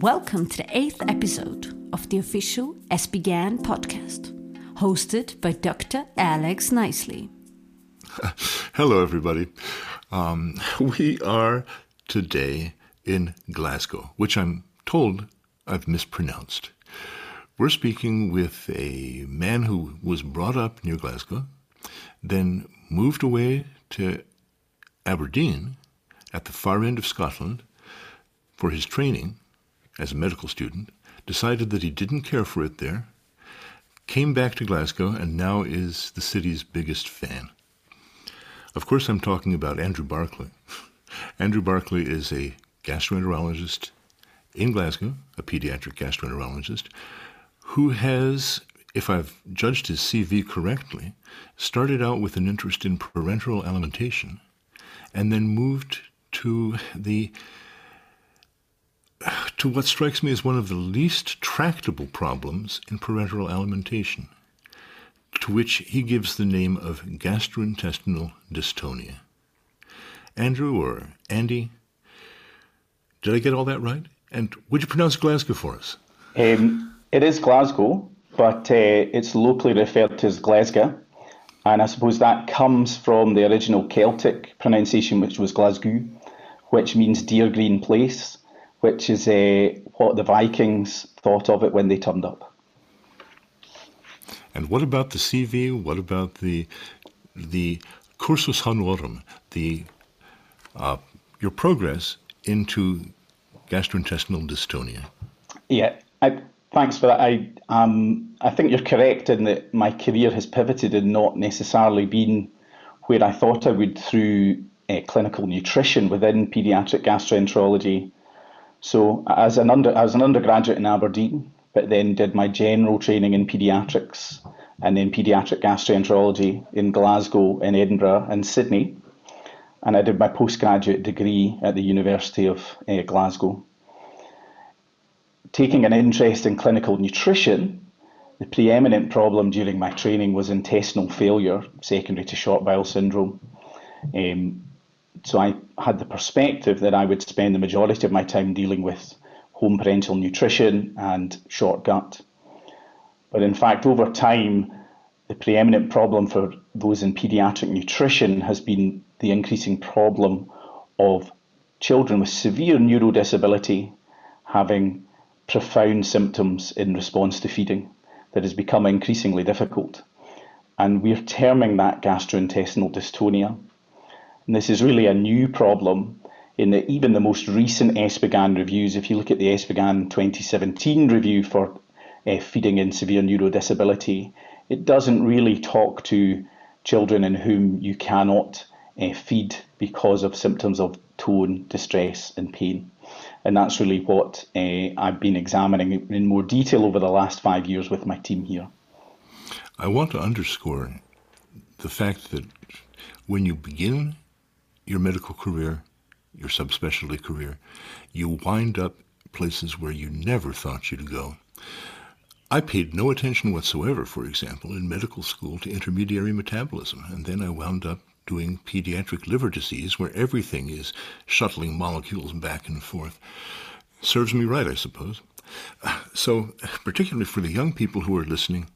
Welcome to the eighth episode of the official ESPGHAN podcast, hosted by Dr. Alex Knisely. Hello, everybody. Um, we are today in Glasgow, which I'm told I've mispronounced. We're speaking with a man who was brought up near Glasgow, then moved away to Aberdeen at the far end of Scotland for his training as a medical student, decided that he didn't care for it there, came back to Glasgow, and now is the city's biggest fan. Of course, I'm talking about Andrew Barclay. Andrew Barclay is a gastroenterologist in Glasgow, a pediatric gastroenterologist, who has, if I've judged his CV correctly, started out with an interest in parenteral alimentation and then moved to the to what strikes me as one of the least tractable problems in parenteral alimentation, to which he gives the name of gastrointestinal dystonia. Andrew or Andy, did I get all that right? And would you pronounce Glasgow for us? Um, it is Glasgow, but uh, it's locally referred to as Glasgow. And I suppose that comes from the original Celtic pronunciation, which was Glasgow, which means dear green place, which is uh, what the Vikings thought of it when they turned up. And what about the CV? What about the the cursus honorum, the uh, your progress into gastrointestinal dystonia? Yeah, I, Thanks for that. I um, I think you're correct in that my career has pivoted and not necessarily been where I thought I would through uh, clinical nutrition within paediatric gastroenterology. So as an under as an undergraduate in Aberdeen, but then did my general training in paediatrics and then paediatric gastroenterology in Glasgow, in Edinburgh, and Sydney. And I did my postgraduate degree at the University of uh, Glasgow taking an interest in clinical nutrition, the preeminent problem during my training was intestinal failure, secondary to short bowel syndrome. Um, so I had the perspective that I would spend the majority of my time dealing with home parenteral nutrition and short gut. But in fact, over time, the preeminent problem for those in paediatric nutrition has been the increasing problem of children with severe neurodisability having profound symptoms in response to feeding that has become increasingly difficult. And we're terming that gastrointestinal dystonia. And this is really a new problem in that even the most recent ESPGHAN reviews, if you look at the ESPGHAN 2017 review for uh, feeding in severe neurodisability, it doesn't really talk to children in whom you cannot uh, feed because of symptoms of tone, distress, and pain. And that's really what uh, I've been examining in more detail over the last five years with my team here. I want to underscore the fact that when you begin your medical career, your subspecialty career, you wind up places where you never thought you'd go. I paid no attention whatsoever, for example, in medical school to intermediary metabolism, and then I wound up doing pediatric liver disease, where everything is shuttling molecules back and forth. Serves me right, I suppose. So, particularly for the young people who are listening,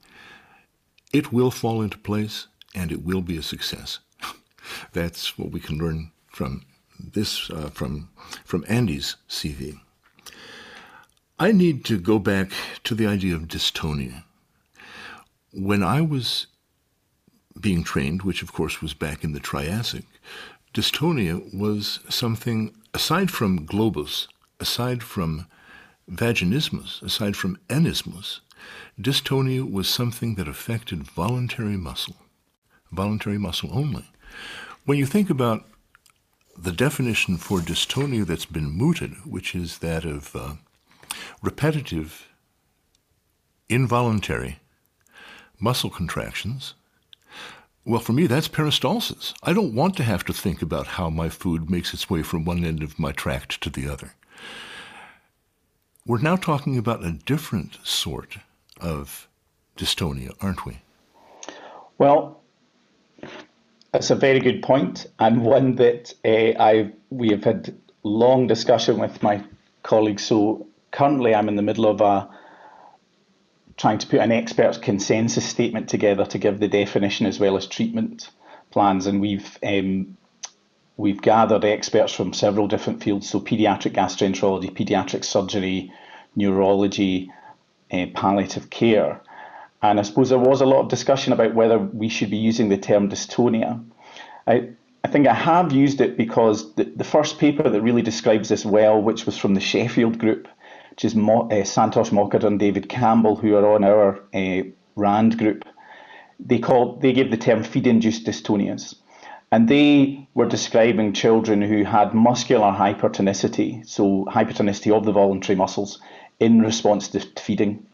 it will fall into place and it will be a success. That's what we can learn from this, uh, from, from Andy's CV. I need to go back to the idea of dystonia. When I was being trained, which of course was back in the Triassic, dystonia was something, aside from globus, aside from vaginismus, aside from anismus, dystonia was something that affected voluntary muscle, voluntary muscle only. When you think about the definition for dystonia that's been mooted, which is that of uh, repetitive, involuntary muscle contractions, well, for me, that's peristalsis. I don't want to have to think about how my food makes its way from one end of my tract to the other. We're now talking about a different sort of dystonia, aren't we? Well, that's a very good point, and one that uh, I we have had long discussion with my colleagues. So currently I'm in the middle of a trying to put an expert consensus statement together to give the definition as well as treatment plans, and we've um, we've gathered experts from several different fields, so pediatric gastroenterology, pediatric surgery, neurology, uh, palliative care, and I suppose there was a lot of discussion about whether we should be using the term dystonia. I, I think I have used it because the, the first paper that really describes this well, which was from the Sheffield group, which is Mo, uh, Santosh Mordekar and David Campbell, who are on our uh, RAND group. They called they gave the term feed-induced dystonias, and they were describing children who had muscular hypertonicity, so hypertonicity of the voluntary muscles in response to feeding.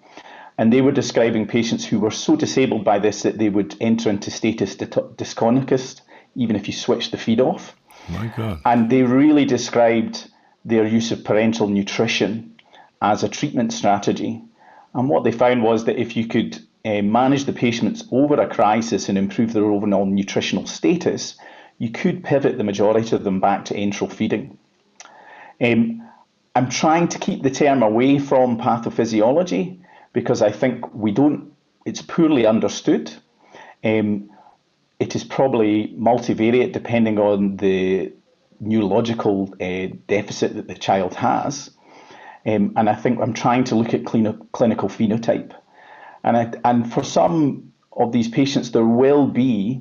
And they were describing patients who were so disabled by this that they would enter into status dystonicus, even if you switch the feed off. My God. And they really described their use of parenteral nutrition as a treatment strategy. And what they found was that if you could uh, manage the patients over a crisis and improve their overall nutritional status, you could pivot the majority of them back to enteral feeding. Um, I'm trying to keep the term away from pathophysiology because I think we don't, it's poorly understood. Um, it is probably multivariate depending on the neurological uh, deficit that the child has. Um, and I think I'm trying to look at clinical phenotype. And, I, and for some of these patients, there will be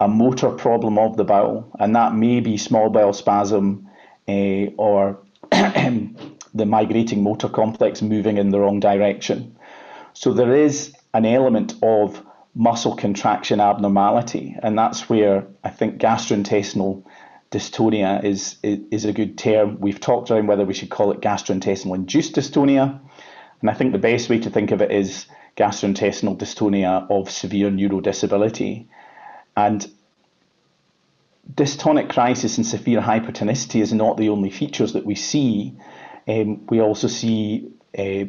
a motor problem of the bowel, and that may be small bowel spasm uh, or the migrating motor complex moving in the wrong direction. So there is an element of muscle contraction abnormality, and that's where I think gastrointestinal dystonia is, is a good term. We've talked around whether we should call it gastrointestinal induced dystonia, and I think the best way to think of it is gastrointestinal dystonia of severe neurodisability. And dystonic crisis and severe hypertonicity is not the only features that we see. Um, we also see uh,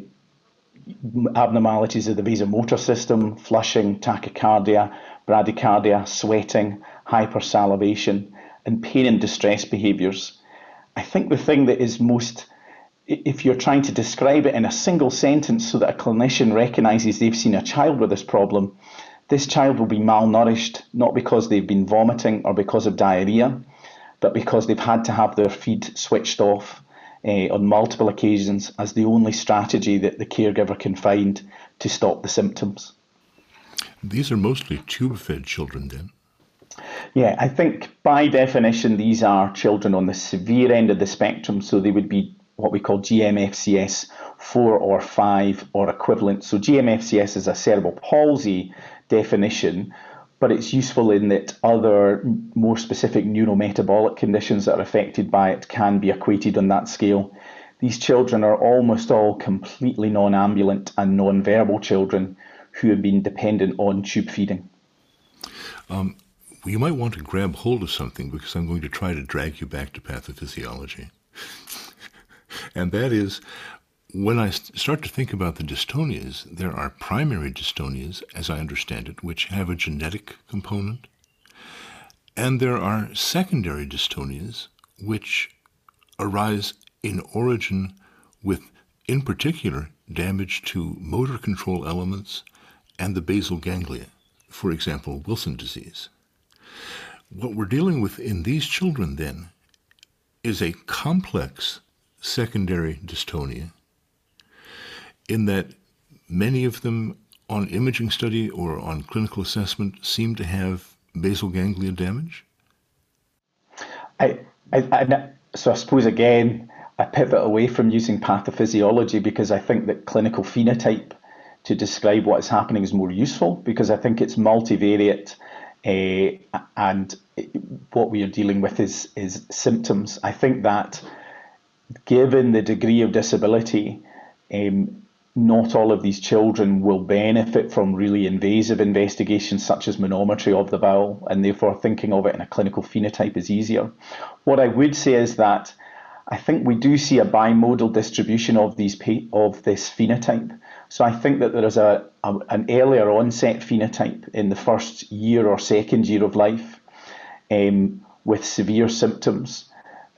abnormalities of the vasomotor system, flushing, tachycardia, bradycardia, sweating, hypersalivation and pain and distress behaviours. I think the thing that is most, if you're trying to describe it in a single sentence so that a clinician recognises they've seen a child with this problem, this child will be malnourished not because they've been vomiting or because of diarrhea, but because they've had to have their feed switched off uh, on multiple occasions as the only strategy that the caregiver can find to stop the symptoms. These are mostly tube fed children then. Yeah, I think by definition, these are children on the severe end of the spectrum. So they would be what we call GMFCS 4 or 5 or equivalent. So GMFCS is a cerebral palsy definition, but it's useful in that other more specific neurometabolic conditions that are affected by it can be equated on that scale. These children are almost all completely non ambulant and non verbal children who have been dependent on tube feeding. Um, you might want to grab hold of something because I'm going to try to drag you back to pathophysiology. and that is when I start to think about the dystonias, there are primary dystonias, as I understand it, which have a genetic component. And there are secondary dystonias, which arise in origin with, in particular, damage to motor control elements and the basal ganglia, for example, Wilson disease. What we're dealing with in these children then is a complex secondary dystonia in that many of them on imaging study or on clinical assessment seem to have basal ganglia damage? I, I, I, so I suppose again, I pivot away from using pathophysiology because I think that clinical phenotype to describe what is happening is more useful because I think it's multivariate uh, and what we are dealing with is is symptoms. I think that given the degree of disability, um, not all of these children will benefit from really invasive investigations such as manometry of the bowel, and therefore thinking of it in a clinical phenotype is easier. What I would say is that I think we do see a bimodal distribution of these of this phenotype. So I think that there is a, a, an earlier onset phenotype in the first year or second year of life um, with severe symptoms.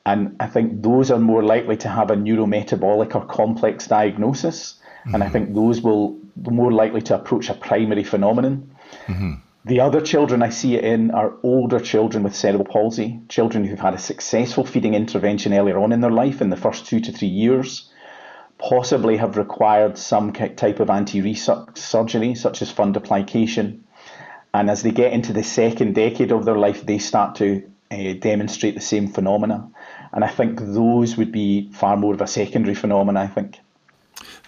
And I think those are more likely to have a neurometabolic or complex diagnosis. Mm-hmm. And I mm-hmm. think those will be more likely to approach a primary phenomenon. Mm-hmm. The other children I see it in are older children with cerebral palsy, children who've had a successful feeding intervention earlier on in their life in the first two to three years, possibly have required some type of anti surgery, such as fundoplication. And as they get into the second decade of their life, they start to uh, demonstrate the same phenomena. And I think those would be far more of a secondary phenomena, I think.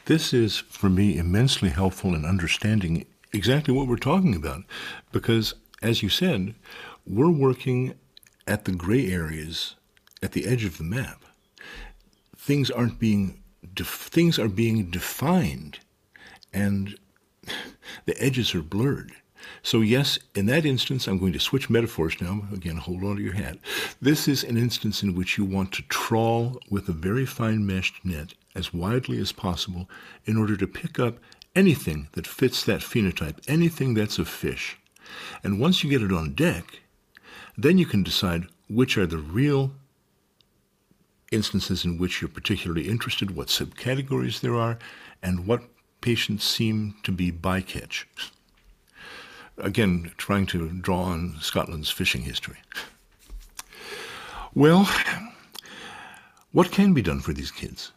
This is, for me, immensely helpful in understanding exactly what we're talking about. Because, as you said, we're working at the gray areas at the edge of the map. Things aren't being things are being defined, and the edges are blurred. So yes, in that instance, I'm going to switch metaphors now. Again, hold on to your hat. This is an instance in which you want to trawl with a very fine meshed net as widely as possible in order to pick up anything that fits that phenotype, anything that's a fish. And once you get it on deck, then you can decide which are the real instances in which you're particularly interested, what subcategories there are, and what patients seem to be bycatch. Again, trying to draw on Scotland's fishing history. Well, what can be done for these kids?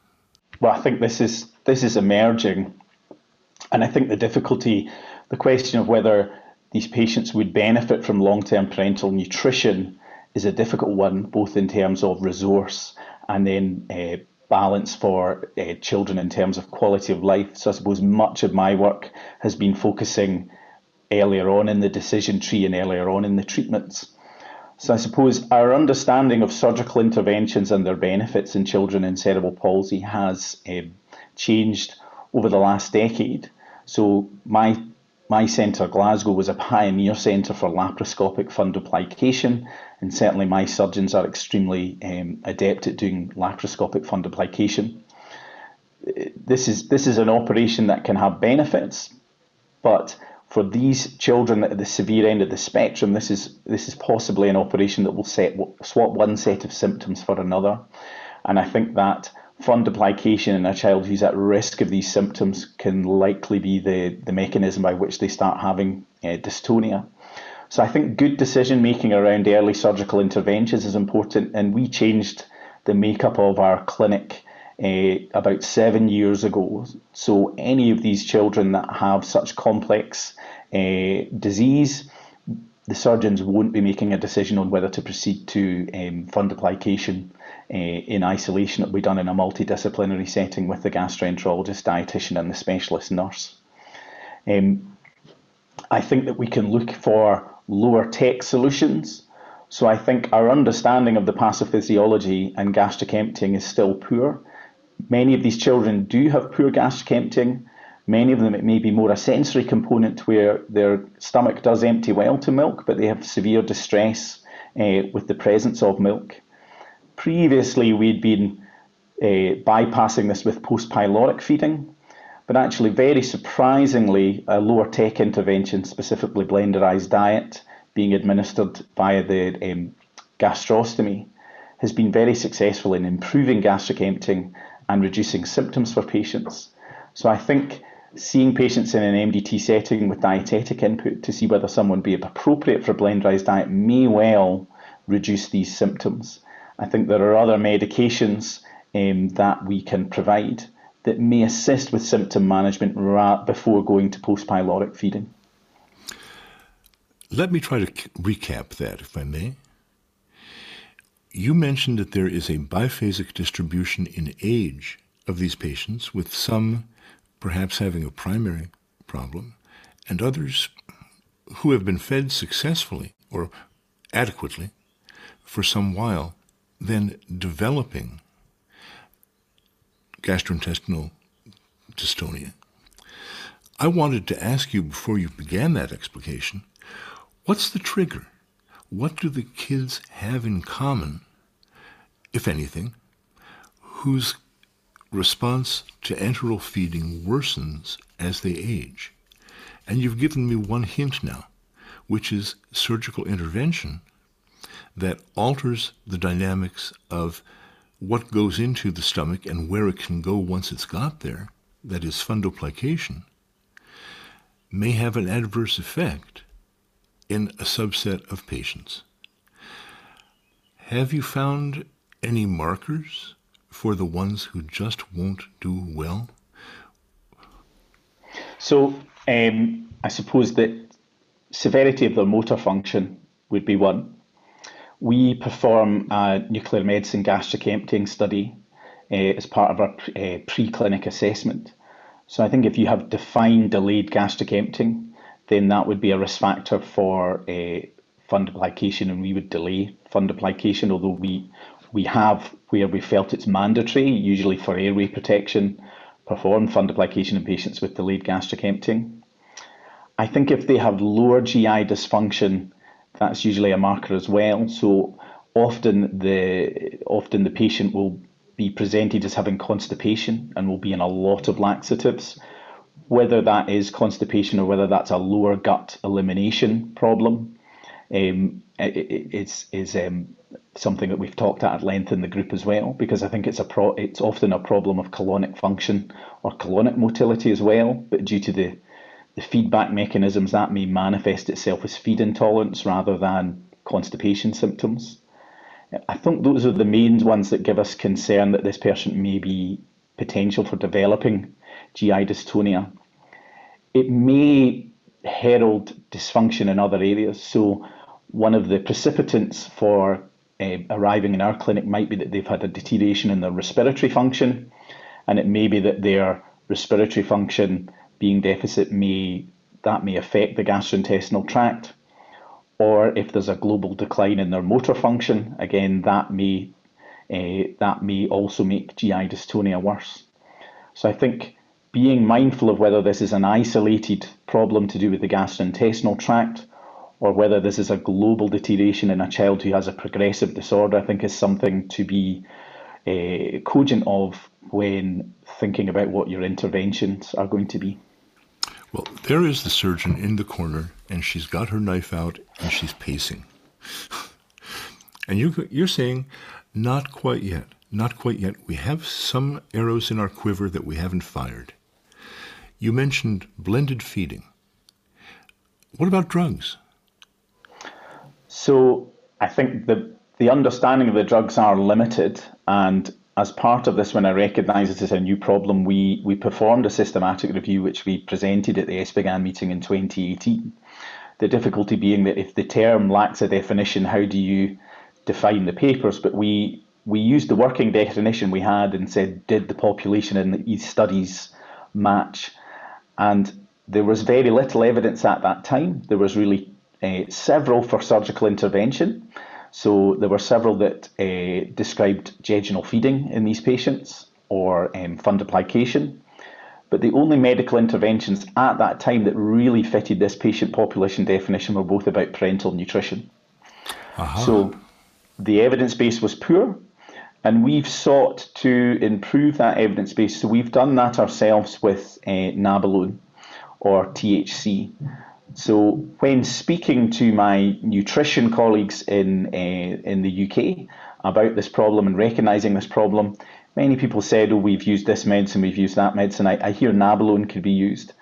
Well, I think this is this is emerging and I think the difficulty, the question of whether these patients would benefit from long term parenteral nutrition is a difficult one, both in terms of resource and then uh, balance for uh, children in terms of quality of life. So I suppose much of my work has been focusing earlier on in the decision tree and earlier on in the treatments. So I suppose our understanding of surgical interventions and their benefits in children in cerebral palsy has uh, changed over the last decade. So my my centre, Glasgow, was a pioneer centre for laparoscopic fundoplication, and certainly my surgeons are extremely um, adept at doing laparoscopic fundoplication. This is this is an operation that can have benefits, but for these children at the severe end of the spectrum, this is this is possibly an operation that will set swap one set of symptoms for another, and I think that fundoplication in a child who's at risk of these symptoms can likely be the, the mechanism by which they start having uh, dystonia. So I think good decision making around early surgical interventions is important, and we changed the makeup of our clinic uh, about seven years ago. So any of these children that have such complex uh, disease, the surgeons won't be making a decision on whether to proceed to um, fundoplication uh, in isolation. It'll be done in a multidisciplinary setting with the gastroenterologist, dietitian, and the specialist nurse. Um, I think that we can look for lower tech solutions. So I think our understanding of the pathophysiology and gastric emptying is still poor. Many of these children do have poor gastric emptying. Many of them, it may be more a sensory component where their stomach does empty well to milk, but they have severe distress uh, with the presence of milk. Previously, we'd been uh, bypassing this with post pyloric feeding, but actually, very surprisingly, a lower tech intervention, specifically blenderized diet, being administered via the um, gastrostomy, has been very successful in improving gastric emptying and reducing symptoms for patients. So I think seeing patients in an MDT setting with dietetic input to see whether someone would be appropriate for a blenderized diet may well reduce these symptoms. I think there are other medications um, that we can provide that may assist with symptom management ra- before going to post pyloric feeding. Let me try to recap that, if I may. You mentioned that there is a biphasic distribution in age of these patients, with some perhaps having a primary problem, and others who have been fed successfully or adequately for some while then developing gastrointestinal dystonia. I wanted to ask you before you began that explication what's the trigger? What do the kids have in common, if anything, whose response to enteral feeding worsens as they age? And you've given me one hint now, which is surgical intervention that alters the dynamics of what goes into the stomach and where it can go once it's got there, that is fundoplication, may have an adverse effect in a subset of patients. Have you found any markers for the ones who just won't do well? So, um, I suppose that severity of their motor function would be one. We perform a nuclear medicine gastric emptying study uh, as part of our uh, pre-clinic assessment. So I think if you have defined delayed gastric emptying, then that would be a risk factor for uh, fundoplication, and we would delay fundoplication, although we we have where we felt it's mandatory, usually for airway protection, perform fundoplication in patients with delayed gastric emptying. I think if they have lower GI dysfunction, that's usually a marker as well. So often the often the patient will be presented as having constipation and will be in a lot of laxatives. Whether that is constipation or whether that's a lower gut elimination problem, um, it's is um, something that we've talked at at length in the group as well, because I think it's a pro- it's often a problem of colonic function or colonic motility as well, but due to the the feedback mechanisms that may manifest itself as feed intolerance rather than constipation symptoms. I think those are the main ones that give us concern that this person may be potential for developing GI dystonia. It may herald dysfunction in other areas. So, one of the precipitants for uh, arriving in our clinic might be that they've had a deterioration in their respiratory function, and it may be that their respiratory function being deficit may that may affect the gastrointestinal tract, or if there's a global decline in their motor function, again that may uh, that may also make GI dystonia worse. So I think being mindful of whether this is an isolated problem to do with the gastrointestinal tract or whether this is a global deterioration in a child who has a progressive disorder, I think is something to be uh, cogent of when thinking about what your interventions are going to be. Well, there is the surgeon in the corner, and she's got her knife out and she's pacing. and you, you're saying, not quite yet, not quite yet. We have some arrows in our quiver that we haven't fired. You mentioned blended feeding. What about drugs? So I think the the understanding of the drugs are limited, and as part of this, when I recognised this as a new problem, we, we performed a systematic review which we presented at the ESPGHAN meeting in 2018. The difficulty being that if the term lacks a definition, how do you define the papers? But we we used the working definition we had and said, did the population in these studies match? And there was very little evidence at that time. There was really uh, several for surgical intervention so there were several that uh, described jejunal feeding in these patients or um, fundoplication. But the only medical interventions at that time that really fitted this patient population definition were both about parenteral nutrition. Uh-huh. So the evidence base was poor, and we've sought to improve that evidence base. So we've done that ourselves with uh, Nabilone or THC. So when speaking to my nutrition colleagues in uh, in the UK about this problem and recognising this problem, many people said, "Oh, we've used this medicine, we've used that medicine." I, I hear Nabilone could be used,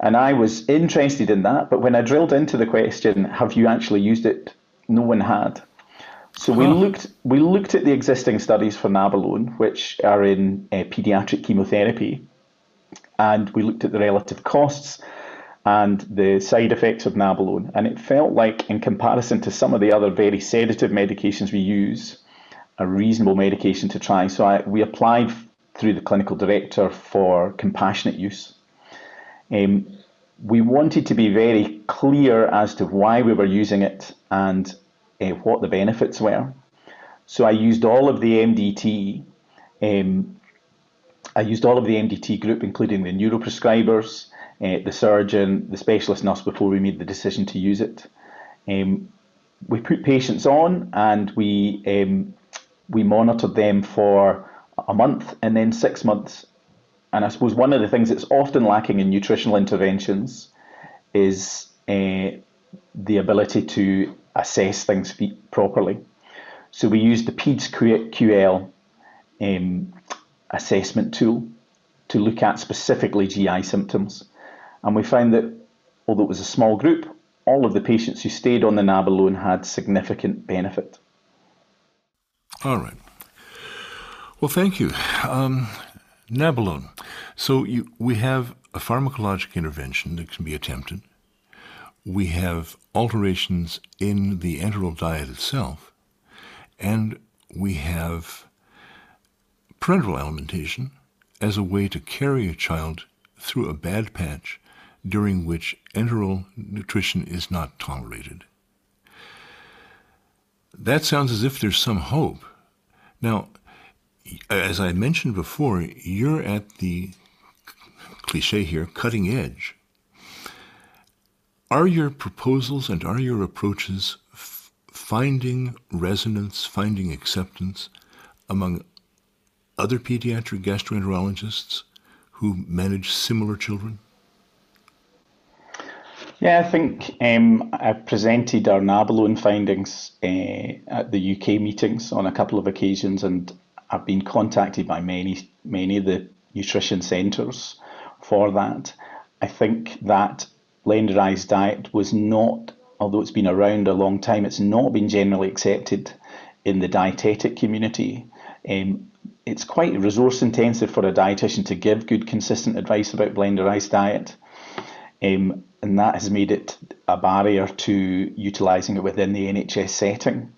and I was interested in that. But when I drilled into the question, "Have you actually used it?" No one had. So we looked we looked at the existing studies for Nabilone, which are in uh, paediatric chemotherapy, and we looked at the relative costs and the side effects of Nabilone. And it felt like, in comparison to some of the other very sedative medications we use, a reasonable medication to try. So I, we applied through the clinical director for compassionate use. Um, we wanted to be very clear as to why we were using it and uh, what the benefits were. So I used all of the MDT. Um, I used all of the MDT group, including the neuroprescribers, uh, the surgeon, the specialist nurse before we made the decision to use it. Um, we put patients on and we um, we monitored them for a month and then six months. And I suppose one of the things that's often lacking in nutritional interventions is uh, the ability to assess things properly. So we used the PEDS QL um, assessment tool to look at specifically GI symptoms. And we found that although it was a small group, all of the patients who stayed on the Nabilone had significant benefit. All right. Well, thank you. Um, Nabilone. So you, we have a pharmacologic intervention that can be attempted. We have alterations in the enteral diet itself, and we have parenteral alimentation as a way to carry a child through a bad patch during which enteral nutrition is not tolerated. That sounds as if there's some hope. Now, as I mentioned before, you're at the cliche here, cutting edge. Are your proposals and are your approaches f- finding resonance, finding acceptance among other pediatric gastroenterologists who manage similar children? Yeah, I think um, I presented our Nabilone findings uh, at the UK meetings on a couple of occasions, and I've been contacted by many many of the nutrition centres for that. I think that blenderized diet was not, although it's been around a long time, it's not been generally accepted in the dietetic community. Um, it's quite resource intensive for a dietitian to give good, consistent advice about blenderized diet. Um, and that has made it a barrier to utilising it within the NHS setting.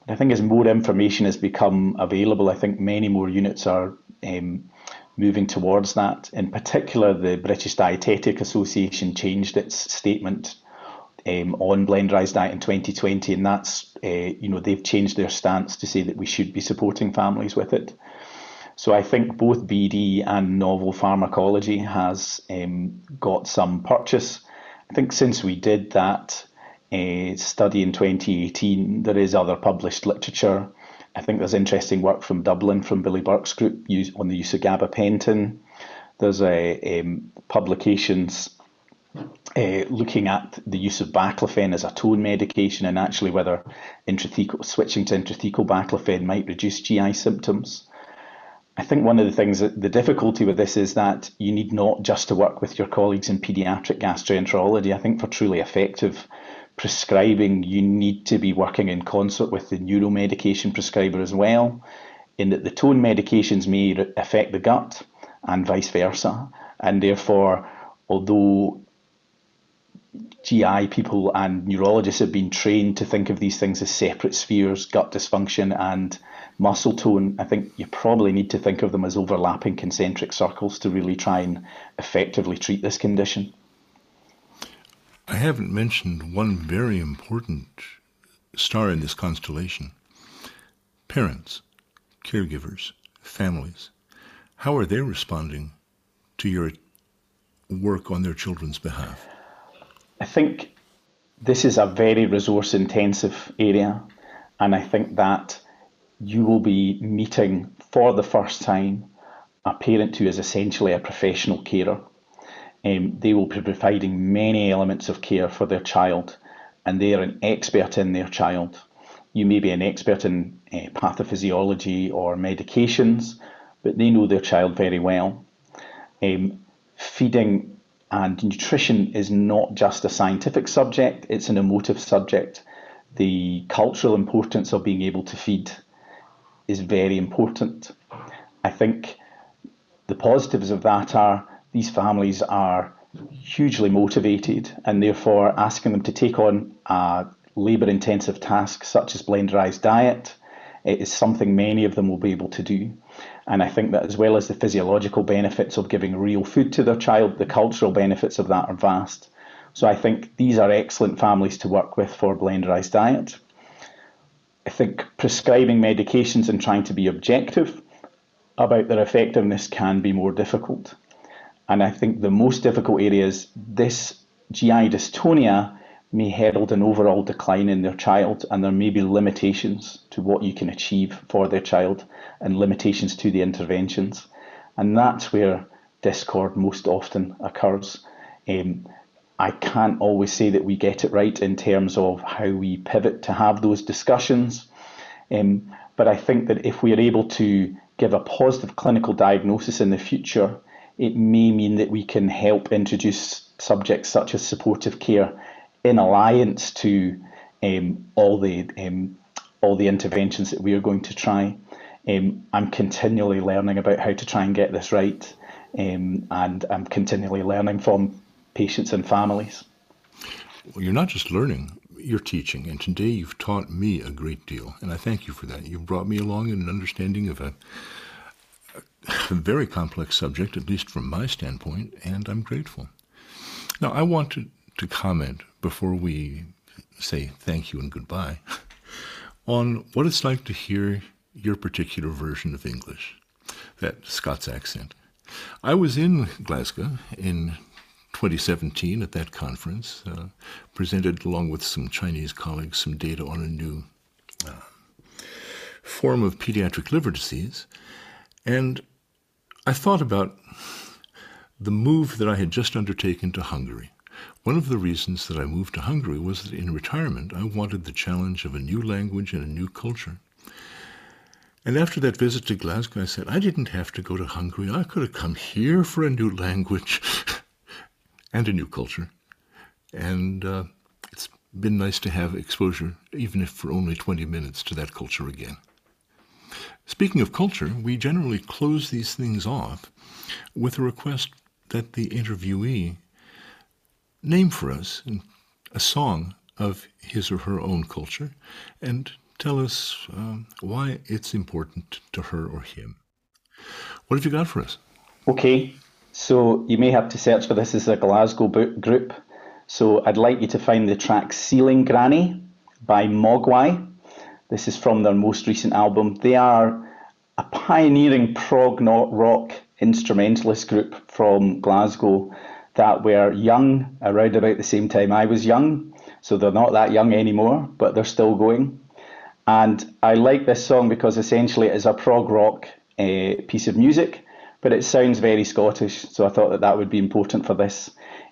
But I think as more information has become available, I think many more units are um, moving towards that. In particular, the British Dietetic Association changed its statement um, on blenderized diet in 2020, and that's uh, you know they've changed their stance to say that we should be supporting families with it. So I think both BD and novel pharmacology has um, got some purchase. I think since we did that uh, study in 2018, there is other published literature. I think there's interesting work from Dublin from Billy Bourke's group on the use of gabapentin. There's a, um, publications uh, looking at the use of baclofen as a tone medication and actually whether intrathecal, switching to intrathecal baclofen might reduce GI symptoms. I think one of the things that the difficulty with this is that you need not just to work with your colleagues in paediatric gastroenterology. I think for truly effective prescribing, you need to be working in concert with the neuromedication prescriber as well, in that the tone medications may affect the gut and vice versa. And therefore, although GI people and neurologists have been trained to think of these things as separate spheres, gut dysfunction and muscle tone, I think you probably need to think of them as overlapping concentric circles to really try and effectively treat this condition. I haven't mentioned one very important star in this constellation parents, caregivers, families. How are they responding to your work on their children's behalf? I think this is a very resource intensive area, and I think that you will be meeting for the first time a parent who is essentially a professional carer. Um, they will be providing many elements of care for their child, and they are an expert in their child. You may be an expert in uh, pathophysiology or medications, but they know their child very well. Um, feeding and nutrition is not just a scientific subject, it's an emotive subject. The cultural importance of being able to feed is very important. I think the positives of that are these families are hugely motivated and therefore asking them to take on a labour intensive task such as blenderized diet it is something many of them will be able to do. And I think that as well as the physiological benefits of giving real food to their child, the cultural benefits of that are vast. So I think these are excellent families to work with for blenderized diet. I think prescribing medications and trying to be objective about their effectiveness can be more difficult. And I think the most difficult area is this GI dystonia may herald an overall decline in their child, and there may be limitations to what you can achieve for their child and limitations to the interventions. And that's where discord most often occurs. Um, I can't always say that we get it right in terms of how we pivot to have those discussions. Um, but I think that if we are able to give a positive clinical diagnosis in the future, it may mean that we can help introduce subjects such as supportive care in alliance to um, all the um, all the interventions that we are going to try. Um, I'm continually learning about how to try and get this right, um, and I'm continually learning from patients and families. Well, you're not just learning, you're teaching, and today you've taught me a great deal, and I thank you for that. You've brought me along in an understanding of a, a very complex subject, at least from my standpoint, and I'm grateful. Now, I want to, to comment before we say thank you and goodbye on what it's like to hear your particular version of English, that Scots accent. I was in Glasgow in 2017 at that conference, uh, presented along with some Chinese colleagues some data on a new uh, form of pediatric liver disease. And I thought about the move that I had just undertaken to Hungary. One of the reasons that I moved to Hungary was that in retirement I wanted the challenge of a new language and a new culture. And after that visit to Glasgow, I said, I didn't have to go to Hungary. I could have come here for a new language and a new culture. And uh, it's been nice to have exposure, even if for only 20 minutes, to that culture again. Speaking of culture, we generally close these things off with a request that the interviewee name for us a song of his or her own culture and tell us um, why it's important to her or him. What have you got for us? Okay, so you may have to search for this as a Glasgow group. So I'd like you to find the track Ceiling Granny by Mogwai. This is from their most recent album. They are a pioneering prog rock instrumentalist group from Glasgow that were young around about the same time I was young. So they're not that young anymore, but they're still going. And I like this song because essentially it is a prog rock uh, piece of music, but it sounds very Scottish. So I thought that that would be important for this.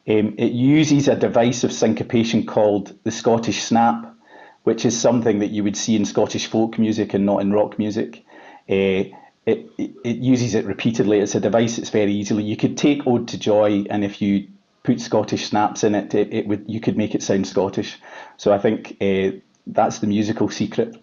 Um, it uses a device of syncopation called the Scottish snap, which is something that you would see in Scottish folk music and not in rock music. Uh, it, it, uses it repeatedly. It's a device that's very easily. You could take Ode to Joy, and if you put Scottish snaps in it, it, it would you could make it sound Scottish. So I think uh, that's the musical secret.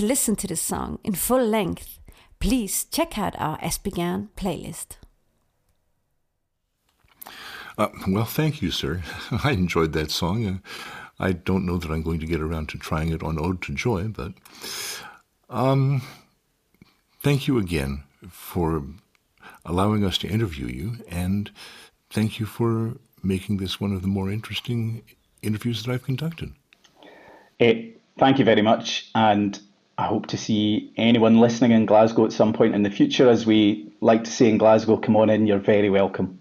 To listen to the song in full length, please check out our ESPGHAN playlist. Uh, well, thank you, sir. I enjoyed that song. Uh, I don't know that I'm going to get around to trying it on Ode to Joy, but um, thank you again for allowing us to interview you, and thank you for making this one of the more interesting interviews that I've conducted. It, thank you very much, and I hope to see anyone listening in Glasgow at some point in the future. As we like to say in Glasgow, come on in, you're very welcome.